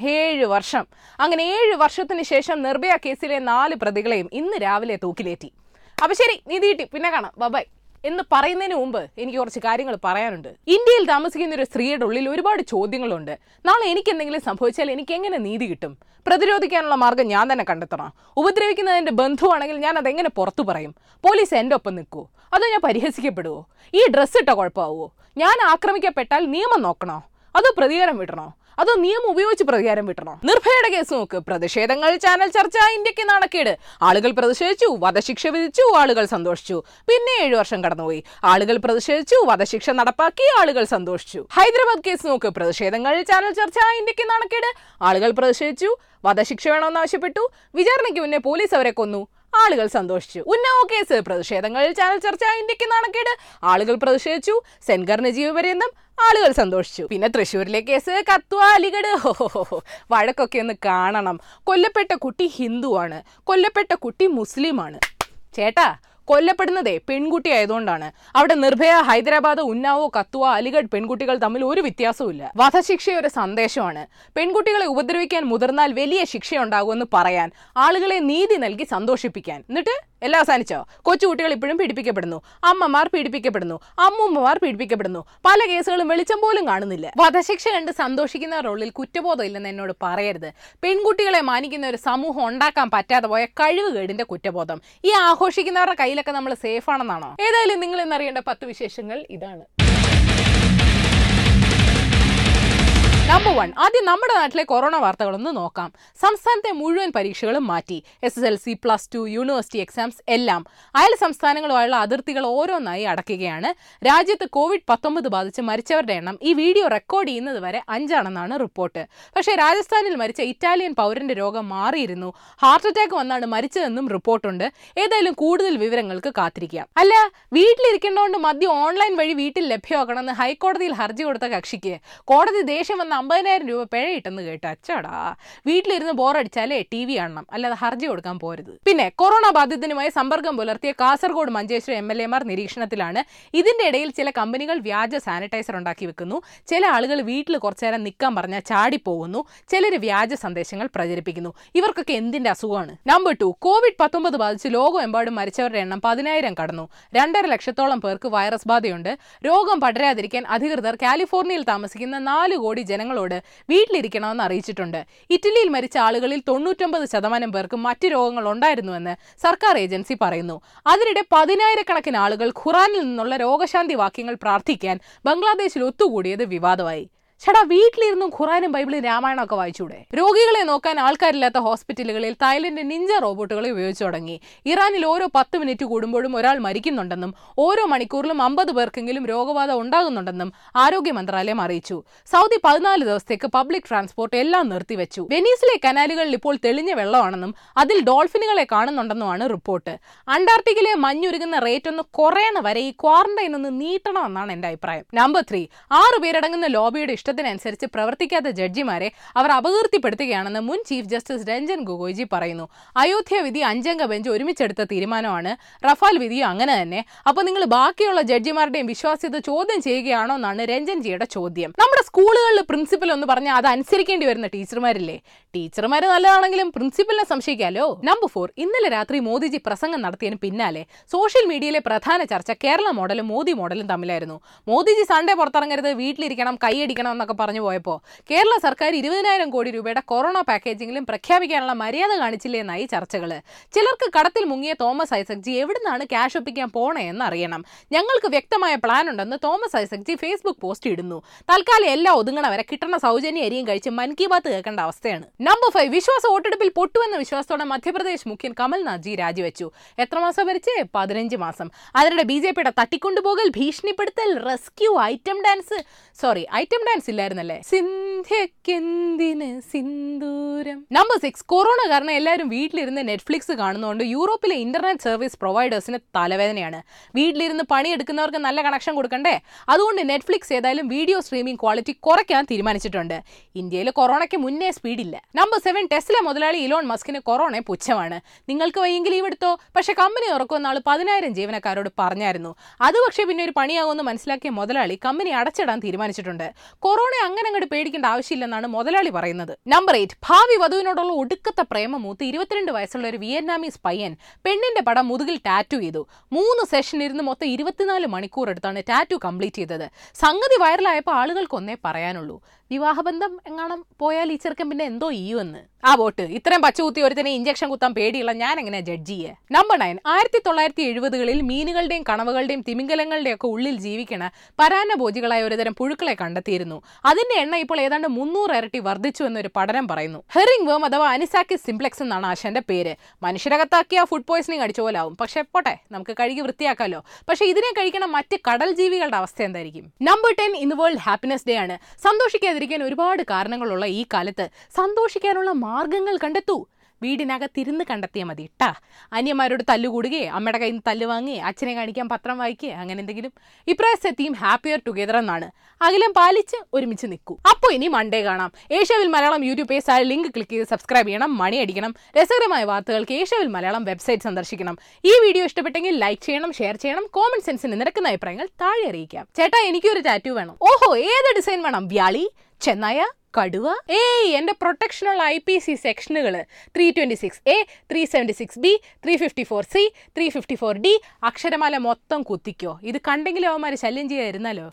ഏഴ് വർഷം. അങ്ങനെ ഏഴ് വർഷത്തിന് ശേഷം നിർഭയ കേസിലെ നാല് പ്രതികളെയും ഇന്ന് രാവിലെ തൂക്കിലേറ്റി. അപ്പൊ ശരി നീതി കിട്ടി. പിന്നെ കാണാം. ബബായ് എന്ന് പറയുന്നതിന് മുമ്പ് എനിക്ക് കുറച്ച് കാര്യങ്ങൾ പറയാനുണ്ട്. ഇന്ത്യയിൽ താമസിക്കുന്ന ഒരു സ്ത്രീയുടെ ഉള്ളിൽ ഒരുപാട് ചോദ്യങ്ങളുണ്ട്. നാളെ എനിക്ക് എന്തെങ്കിലും സംഭവിച്ചാൽ എനിക്ക് എങ്ങനെ നീതി കിട്ടും? പ്രതിരോധിക്കാനുള്ള മാർഗം ഞാൻ തന്നെ കണ്ടെത്തണം. ഉപദ്രവിക്കുന്നതിന്റെ ബന്ധുവാണെങ്കിൽ ഞാൻ അതെങ്ങനെ പുറത്തു പറയും? പോലീസ് എന്റെ ഒപ്പം നിൽക്കുമോ അതോ ഞാൻ പരിഹസിക്കപ്പെടുവോ? ഈ ഡ്രസ്സ് ഇട്ട കുഴപ്പമാവോ ഞാൻ ആക്രമിക്കപ്പെട്ടാൽ നിയമം നോക്കണോ? അതോ പ്രതികാരം വിടണോ? അതോ നിയമം ഉപയോഗിച്ച് പ്രതികാരം വിട്ടണോ നിർഭയയുടെ കേസ് നോക്ക്. പ്രതിഷേധങ്ങൾ ചാനൽ ചർച്ച ഇന്ത്യയ്ക്ക് നാണക്കേട്. ആളുകൾ പ്രതിഷേധിച്ചു വധശിക്ഷ വിധിച്ചു ആളുകൾ സന്തോഷിച്ചു. പിന്നെ ഏഴു വർഷം കടന്നുപോയി. ആളുകൾ പ്രതിഷേധിച്ചു വധശിക്ഷ നടപ്പാക്കി ആളുകൾ സന്തോഷിച്ചു. ഹൈദരാബാദ് കേസ് നോക്ക്. പ്രതിഷേധങ്ങൾ ചാനൽ ചർച്ച ഇന്ത്യയ്ക്ക് നാണക്കേട്. ആളുകൾ പ്രതിഷേധിച്ചു വധശിക്ഷ വേണമെന്ന് ആവശ്യപ്പെട്ടു. വിചാരണയ്ക്ക് മുന്നേ പോലീസ് അവരെ കൊന്നു. ആളുകൾ സന്തോഷിച്ചു. ഉന്നാവോ കേസ്. പ്രതിഷേധങ്ങളിൽ ചാനൽ ചർച്ച ഇന്ത്യയ്ക്ക് നാണക്കേട്. ആളുകൾ പ്രതിഷേധിച്ചു. സെൻഗറിന് ജീവപര്യന്തം ആളുകൾ സന്തോഷിച്ചു. പിന്നെ തൃശ്ശൂരിലെ കേസ്. കത്വ അലിഗഡ്. വഴക്കൊക്കെ ഒന്ന് കാണണം. കൊല്ലപ്പെട്ട കുട്ടി ഹിന്ദുവാണ്. കൊല്ലപ്പെട്ട കുട്ടി മുസ്ലിമാണ്. ചേട്ടാ കൊല്ലപ്പെടുന്നതേ പെൺകുട്ടി ആയതുകൊണ്ടാണ് അവിടെ നിർഭയ ഹൈദരാബാദ് ഉന്നാവോ കത്തുവ അലിഗഡ് പെൺകുട്ടികൾ തമ്മിൽ ഒരു വ്യത്യാസവുമില്ല. വധശിക്ഷ ഒരു സന്ദേശമാണ്. പെൺകുട്ടികളെ ഉപദ്രവിക്കാൻ മുതിർന്നാൽ വലിയ ശിക്ഷയുണ്ടാകുമെന്ന് പറയാൻ ആളുകളെ നീതി നൽകി സന്തോഷിപ്പിക്കാൻ. എന്നിട്ട് എല്ലാം അവസാനിച്ചോ? കൊച്ചുകുട്ടികൾ ഇപ്പോഴും പീഡിപ്പിക്കപ്പെടുന്നു. അമ്മമാർ പീഡിപ്പിക്കപ്പെടുന്നു. അമ്മൂമ്മമാർ പീഡിപ്പിക്കപ്പെടുന്നു. പല കേസുകളും വെളിച്ചം പോലും കാണുന്നില്ല. വധശിക്ഷ കണ്ട് സന്തോഷിക്കുന്ന റോളിൽ കുറ്റബോധം ഇല്ലെന്ന് എന്നോട് പറയരുത്. പെൺകുട്ടികളെ മാനിക്കുന്ന ഒരു സമൂഹം ഉണ്ടാക്കാൻ പറ്റാതെ പോയ കഴിവുകേടിന്റെ കുറ്റബോധം. ഈ ആഘോഷിക്കുന്നവരുടെ കയ്യിലൊക്കെ നമ്മൾ സേഫ് ആണെന്നാണോ? ഏതായാലും നിങ്ങൾ ഇന്നറിയേണ്ട പത്ത് വിശേഷങ്ങൾ ഇതാണ്. നമ്പർ വൺ ആദ്യം നമ്മുടെ നാട്ടിലെ കൊറോണ വാർത്തകളൊന്ന് നോക്കാം. സംസ്ഥാനത്തെ മുഴുവൻ പരീക്ഷകളും മാറ്റി. S S L C plus two university exams എല്ലാം. അയൽ സംസ്ഥാനങ്ങളുമായുള്ള അതിർത്തികൾ ഓരോന്നായി അടയ്ക്കുകയാണ്. രാജ്യത്ത് കോവിഡ് പത്തൊമ്പത് ബാധിച്ച് മരിച്ചവരുടെ എണ്ണം ഈ വീഡിയോ റെക്കോർഡ് ചെയ്യുന്നത് വരെ അഞ്ചാണെന്നാണ് റിപ്പോർട്ട്. പക്ഷേ രാജസ്ഥാനിൽ മരിച്ച ഇറ്റാലിയൻ പൗരന്റെ രോഗം മാറിയിരുന്നു. ഹാർട്ട് അറ്റാക്ക് വന്നാണ് മരിച്ചതെന്നും റിപ്പോർട്ടുണ്ട്. ഏതായാലും കൂടുതൽ വിവരങ്ങൾക്ക് കാത്തിരിക്കാം. അല്ല വീട്ടിലിരിക്കേണ്ടതുകൊണ്ട് മദ്യം ഓൺലൈൻ വഴി വീട്ടിൽ ലഭ്യമാക്കണമെന്ന് ഹൈക്കോടതിയിൽ ഹർജി കൊടുത്ത കക്ഷിക്ക്. കോടതി ദേഷ്യം വന്ന അമ്പതിനായിരം രൂപ പിഴയിട്ടെന്ന് കേട്ട് അച്ചടാ. വീട്ടിലിരുന്ന് ബോറടിച്ചാലേ ടി വി കാണണം. അല്ലാതെ ഹർജി കൊടുക്കാൻ പോരുത്. പിന്നെ കൊറോണ ബാധിതനുമായി സമ്പർക്കം പുലർത്തിയ കാസർഗോഡ് മഞ്ചേശ്വരം എം എൽ എമാർ നിരീക്ഷണത്തിലാണ് ഇതിന്റെ ഇടയിൽ ചില കമ്പനികൾ വ്യാജ സാനിറ്റൈസർ ഉണ്ടാക്കി വെക്കുന്നു. ചില ആളുകൾ വീട്ടിൽ കുറച്ചേരം നിൽക്കാൻ പറഞ്ഞാൽ ചാടിപ്പോകുന്നു. ചിലർ വ്യാജ സന്ദേശങ്ങൾ പ്രചരിപ്പിക്കുന്നു. ഇവർക്കൊക്കെ എന്തിന്റെ അസുഖമാണ്? നമ്പർ ടു കോവിഡ് പത്തൊമ്പത് ബാധിച്ച് ലോകമെമ്പാടും മരിച്ചവരുടെ എണ്ണം പതിനായിരം കടന്നു. രണ്ടര ലക്ഷത്തോളം പേർക്ക് വൈറസ് ബാധയുണ്ട്. രോഗം പടരാതിരിക്കാൻ അധികൃതർ കാലിഫോർണിയയിൽ താമസിക്കുന്ന നാല് കോടി ജനങ്ങളോട് വീട്ടിലിരിക്കണമെന്ന് അറിയിച്ചിട്ടുണ്ട്. ഇറ്റലിയിൽ മരിച്ച ആളുകളിൽ തൊണ്ണൂറ്റൊമ്പത് ശതമാനം പേർക്ക് മറ്റ് രോഗങ്ങൾ ഉണ്ടായിരുന്നുവെന്ന് സർക്കാർ ഏജൻസി പറയുന്നു. അതിനിടെ പതിനായിരക്കണക്കിന് ആളുകൾ ഖുറാനിൽ നിന്നുള്ള രോഗശാന്തി വാക്യങ്ങൾ പ്രാർത്ഥിക്കാൻ ബംഗ്ലാദേശിൽ ഒത്തുകൂടിയത് വിവാദമായി. ചേട്ടാ വീട്ടിലിരുന്നും ഖുറാനും ബൈബിളും രാമായണം ഒക്കെ വായിച്ചൂടെ? രോഗികളെ നോക്കാൻ ആൾക്കാരില്ലാത്ത ഹോസ്പിറ്റലുകളിൽ തായ്ലൻഡ് നിഞ്ച റോബോട്ടുകളെ ഉപയോഗിച്ചു തുടങ്ങി. ഇറാനിൽ ഓരോ പത്ത് മിനിറ്റ് കൂടുമ്പോഴും ഒരാൾ മരിക്കുന്നുണ്ടെന്നും ഓരോ മണിക്കൂറിലും അമ്പത് പേർക്കെങ്കിലും രോഗബാധ ഉണ്ടാകുന്നുണ്ടെന്നും ആരോഗ്യ മന്ത്രാലയം അറിയിച്ചു. സൗദി പതിനാല് ദിവസത്തേക്ക് പബ്ലിക് ട്രാൻസ്പോർട്ട് എല്ലാം നിർത്തിവെച്ചു. വെനീസിലെ കനാലുകളിൽ ഇപ്പോൾ തെളിഞ്ഞ വെള്ളമാണെന്നും അതിൽ ഡോൾഫിനുകളെ കാണുന്നുണ്ടെന്നുമാണ് റിപ്പോർട്ട്. അന്റാർട്ടിക്കിലെ മഞ്ഞുരുകുന്ന റേറ്റ് ഒന്ന് കുറയണ വരെ ഈ ക്വാറന്റൈൻ ഒന്ന് നീട്ടണമെന്നാണ് എന്റെ അഭിപ്രായം. നമ്പർ ത്രീ ആറ് പേരടങ്ങുന്ന ലോബിയുടെ ഇഷ്ടത്തിനനുസരിച്ച് പ്രവർത്തിക്കാത്ത ജഡ്ജിമാരെ അവർ അപകീർത്തിപ്പെടുത്തുകയാണെന്ന് മുൻ ചീഫ് ജസ്റ്റിസ് രഞ്ജൻ ഗൊഗോയ്ജി പറയുന്നു. അയോധ്യ വിധി അഞ്ചംഗ ബെഞ്ച് ഒരുമിച്ചെടുത്ത തീരുമാനമാണ്. റഫാൽ വിധിയും അങ്ങനെ തന്നെ. അപ്പോൾ നിങ്ങൾ ബാക്കിയുള്ള ജഡ്ജിമാരുടെയും വിശ്വാസ്യത ചോദ്യം ചെയ്യുകയാണോ എന്നാണ് രഞ്ജൻജിയുടെ ചോദ്യം. നമ്മുടെ സ്കൂളുകളിൽ പ്രിൻസിപ്പൽ എന്ന് പറഞ്ഞാൽ അത് അനുസരിക്കേണ്ടി വരുന്ന ടീച്ചർമാരില്ലേ? ടീച്ചർമാർ നല്ലതാണെങ്കിലും പ്രിൻസിപ്പലിനെ സംശയിക്കാലോ? നമ്പർ ഫോർ ഇന്നലെ രാത്രി മോദിജി പ്രസംഗം നടത്തിയതിന് പിന്നാലെ സോഷ്യൽ മീഡിയയിലെ പ്രധാന ചർച്ച കേരള മോഡലും മോദി മോഡലും തമ്മിലായിരുന്നു. മോദിജി സൺഡേ പുറത്തിറങ്ങരുത് വീട്ടിലിരിക്കണം കൈയടിക്കണം എന്നൊക്കെ പറഞ്ഞു പോയപ്പോൾ കേരള സർക്കാർ ഇരുപതിനായിരം കോടി രൂപയുടെ കൊറോണ പാക്കേജിംഗിലും പ്രഖ്യാപിക്കാനുള്ള മര്യാദ കാണിച്ചില്ലേ എന്നായി ചർച്ചകൾ ചിലർക്ക് കടത്തിൽ മുങ്ങിയ തോമസ് ഐസക് ജി എവിടുന്നാണ് ക്യാഷ് ഒപ്പിക്കാൻ പോണേ എന്ന് അറിയണം ഞങ്ങൾക്ക് വ്യക്തമായ പ്ലാൻ ഉണ്ടെന്ന് തോമസ് ഐസക് ജി ഫേസ്ബുക്ക് പോസ്റ്റ് ഇടുന്നു. തൽക്കാലം എല്ലാം ഒതുങ്ങണ വരെ കിട്ടുന്ന സൗജന്യ അരിയും കഴിച്ച് മൻ കി ബാത്ത് കേൾക്കേണ്ട അവസ്ഥയാണ്. നമ്പർ ഫൈവ് വിശ്വാസ വോട്ടെടുപ്പിൽ പൊട്ടുവെന്ന വിശ്വാസത്തോടെ മധ്യപ്രദേശ് മുഖ്യൻ കമൽനാഥ് ജി രാജിവെച്ചു. എത്ര മാസം ഭരിച്ച്? പതിനഞ്ച് മാസം. അതിനിടെ ബി ജെ പിയുടെ തട്ടിക്കൊണ്ടുപോകൽ ഭീഷണിപ്പെടുത്തൽ rescue item dance sorry item dance ഇല്ലായിരുന്നല്ലേ സിന്ധ്യക്കെന്തിന് സിന്ദൂരം? നമ്പർ സിക്സ് കൊറോണ കാരണം എല്ലാവരും വീട്ടിലിരുന്ന് നെറ്റ്ഫ്ലിക്സ് കാണുന്നതുകൊണ്ട് യൂറോപ്പിലെ ഇന്റർനെറ്റ് സർവീസ് പ്രൊവൈഡേഴ്സിന് തലവേദനയാണ്. വീട്ടിലിരുന്ന് പണിയെടുക്കുന്നവർക്ക് നല്ല കണക്ഷൻ കൊടുക്കണ്ടേ? അതുകൊണ്ട് നെറ്റ്ഫ്ലിക്സ് ഏതായാലും വീഡിയോ സ്ട്രീമിംഗ് ക്വാളിറ്റി കുറയ്ക്കാൻ തീരുമാനിച്ചിട്ടുണ്ട്. ഇന്ത്യയിൽ കൊറോണയ്ക്ക് മുന്നേ സ്പീഡില്ല നമ്പർ സെവൻ ടെസ്ല മുതലാളി ഇലോൺ മസ്കിന് കൊറോണ പുച്ഛമാണ്. നിങ്ങൾക്ക് വയ്യെങ്കിൽ ഇവിടുത്തോ പക്ഷെ കമ്പനി തുറക്കുന്ന ആൾ പതിനായിരം ജീവനക്കാരോട് പറഞ്ഞായിരുന്നു. അത് പക്ഷേ പിന്നെ ഒരു പണിയാകുമെന്ന് മനസ്സിലാക്കിയ മുതലാളി കമ്പനി അടച്ചിടാൻ തീരുമാനിച്ചിട്ടുണ്ട്. കൊറോണ അങ്ങനെ അങ്ങോട്ട് പേടിക്കേണ്ട. ആവശ്യമില്ലെന്നാണ് മുതലാളി പറയുന്നത്. നമ്പർ എയ്റ്റ് ഭാവി വധുവിനോടുള്ള ഒടുക്കത്തെ പ്രേമമൂത്ത് ഇരുപത്തിരണ്ട് വയസ്സുള്ള ഒരു വിയറ്റ്നാമീസ് പയ്യൻ പെണ്ണിന്റെ പടം മുതുകിൽ ടാറ്റു ചെയ്തു. മൂന്ന് സെഷൻ ഇരുന്ന് മൊത്തം ഇരുപത്തിനാല് മണിക്കൂർ എടുത്താണ് ടാറ്റു കംപ്ലീറ്റ് ചെയ്തത്. സംഗതി വൈറലായപ്പോൾ ആളുകൾക്ക് ഒന്നേ പറയാനുള്ളൂ. വിവാഹബന്ധം എങ്ങാണം പോയാൽ ഈ ചെറുക്കൻ പിന്നെ എന്തോ ചെയ്യുമെന്ന്? ആ വോട്ട്. ഇത്രയും പച്ച കുത്തി ഒരുത്തനെ ഇഞ്ചക്ഷൻ കുത്താൻ പേടിയുള്ള ഞാൻ എങ്ങനെ ജഡ്ജ് ചെയ്യേ? നമ്പർ നയൻ ആയിരത്തി തൊള്ളായിരത്തി എഴുപതുകളിൽ മീനുകളുടെയും കണവുകളുടെയും തിമിംഗലങ്ങളുടെയും ഒക്കെ ഉള്ളിൽ ജീവിക്കണ പരാന്നഭോജികളായ ഒരുതരം പുഴുക്കളെ കണ്ടെത്തിയിരുന്നു. അതിന്റെ എണ്ണ ഇപ്പോൾ ഏതാണ്ട് മുന്നൂറ് ഇരട്ടി വർദ്ധിച്ചു എന്നൊരു പഠനം പറയുന്നു. ഹെറിംഗ് വേം അഥവാ അനിസാക്കിസ് സിംപ്ലെക്സ് എന്നാണ് ആശാന്റെ പേര്. മനുഷ്യരകത്താക്കിയ ഫുഡ് പോയ്സണിങ് അടിച്ച പോലെ ആവും. പക്ഷെ പോട്ടെ നമുക്ക് കഴുകി വൃത്തിയാക്കാമല്ലോ പക്ഷെ ഇതിനെ കഴിക്കണ മറ്റ് കടൽ ജീവികളുടെ അവസ്ഥ എന്തായിരിക്കും? നമ്പർ ടെൻ ഇന്ന് വേൾഡ് ഹാപ്പിനെസ് ഡേ ആണ്. സന്തോഷിക്കാതിരിക്കാൻ ഒരുപാട് കാരണങ്ങളുള്ള ഈ കാലത്ത് സന്തോഷിക്കാനുള്ള മാർഗങ്ങൾ കണ്ടെത്തൂ. വീടിനകത്തിരുന്ന് കണ്ടെത്തിയാൽ മതി ഇട്ടാ അന്യന്മാരോട് തല്ലുകൂടുകയെ അമ്മയുടെ കയ്യിൽ നിന്ന് തല്ല് വാങ്ങി അച്ഛനെ കാണിക്കാൻ പത്രം വായിക്കുകയെ അങ്ങനെ എന്തെങ്കിലും. ഇപ്രാവശ്യത്തെ തീം ഹാപ്പിയർ ടുഗെദർ എന്നാണ്. അകലം പാലിച്ച് ഒരുമിച്ച് നിൽക്കൂ. അപ്പോൾ ഇനി മൺഡേ കാണാം. ഏഷ്യാവിൽ Malayalam YouTube page link click ചെയ്ത് സബ്സ്ക്രൈബ് ചെയ്യണം മണി അടിക്കണം. രസകരമായ വാർത്തകൾക്ക് ഏഷ്യാവിൽ മലയാളം വെബ്സൈറ്റ് സന്ദർശിക്കണം. ഈ വീഡിയോ ഇഷ്ടപ്പെട്ടെങ്കിൽ ലൈക്ക് ചെയ്യണം ഷെയർ ചെയ്യണം കോമൺ സെൻസിന് നിരക്കുന്ന അഭിപ്രായങ്ങൾ താഴെ അറിയിക്കാം. ചേട്ടാ എനിക്കൊരു ടാറ്റു വേണം. ഓഹോ ഏത് ഡിസൈൻ വേണം? വ്യാളി? ചെന്നായ കടുവ. ഏയ് എന്റെ പ്രൊട്ടക്ഷനുള്ള I P C സെക്ഷനുകൾ three twenty six A three seventy six B three fifty four C three fifty four D അക്ഷരമാല മൊത്തം കുത്തിക്കോ. ഇത് കണ്ടെങ്കിലും അവന്മാർ ശല്യം ചെയ്യാതിരുന്നാലോ?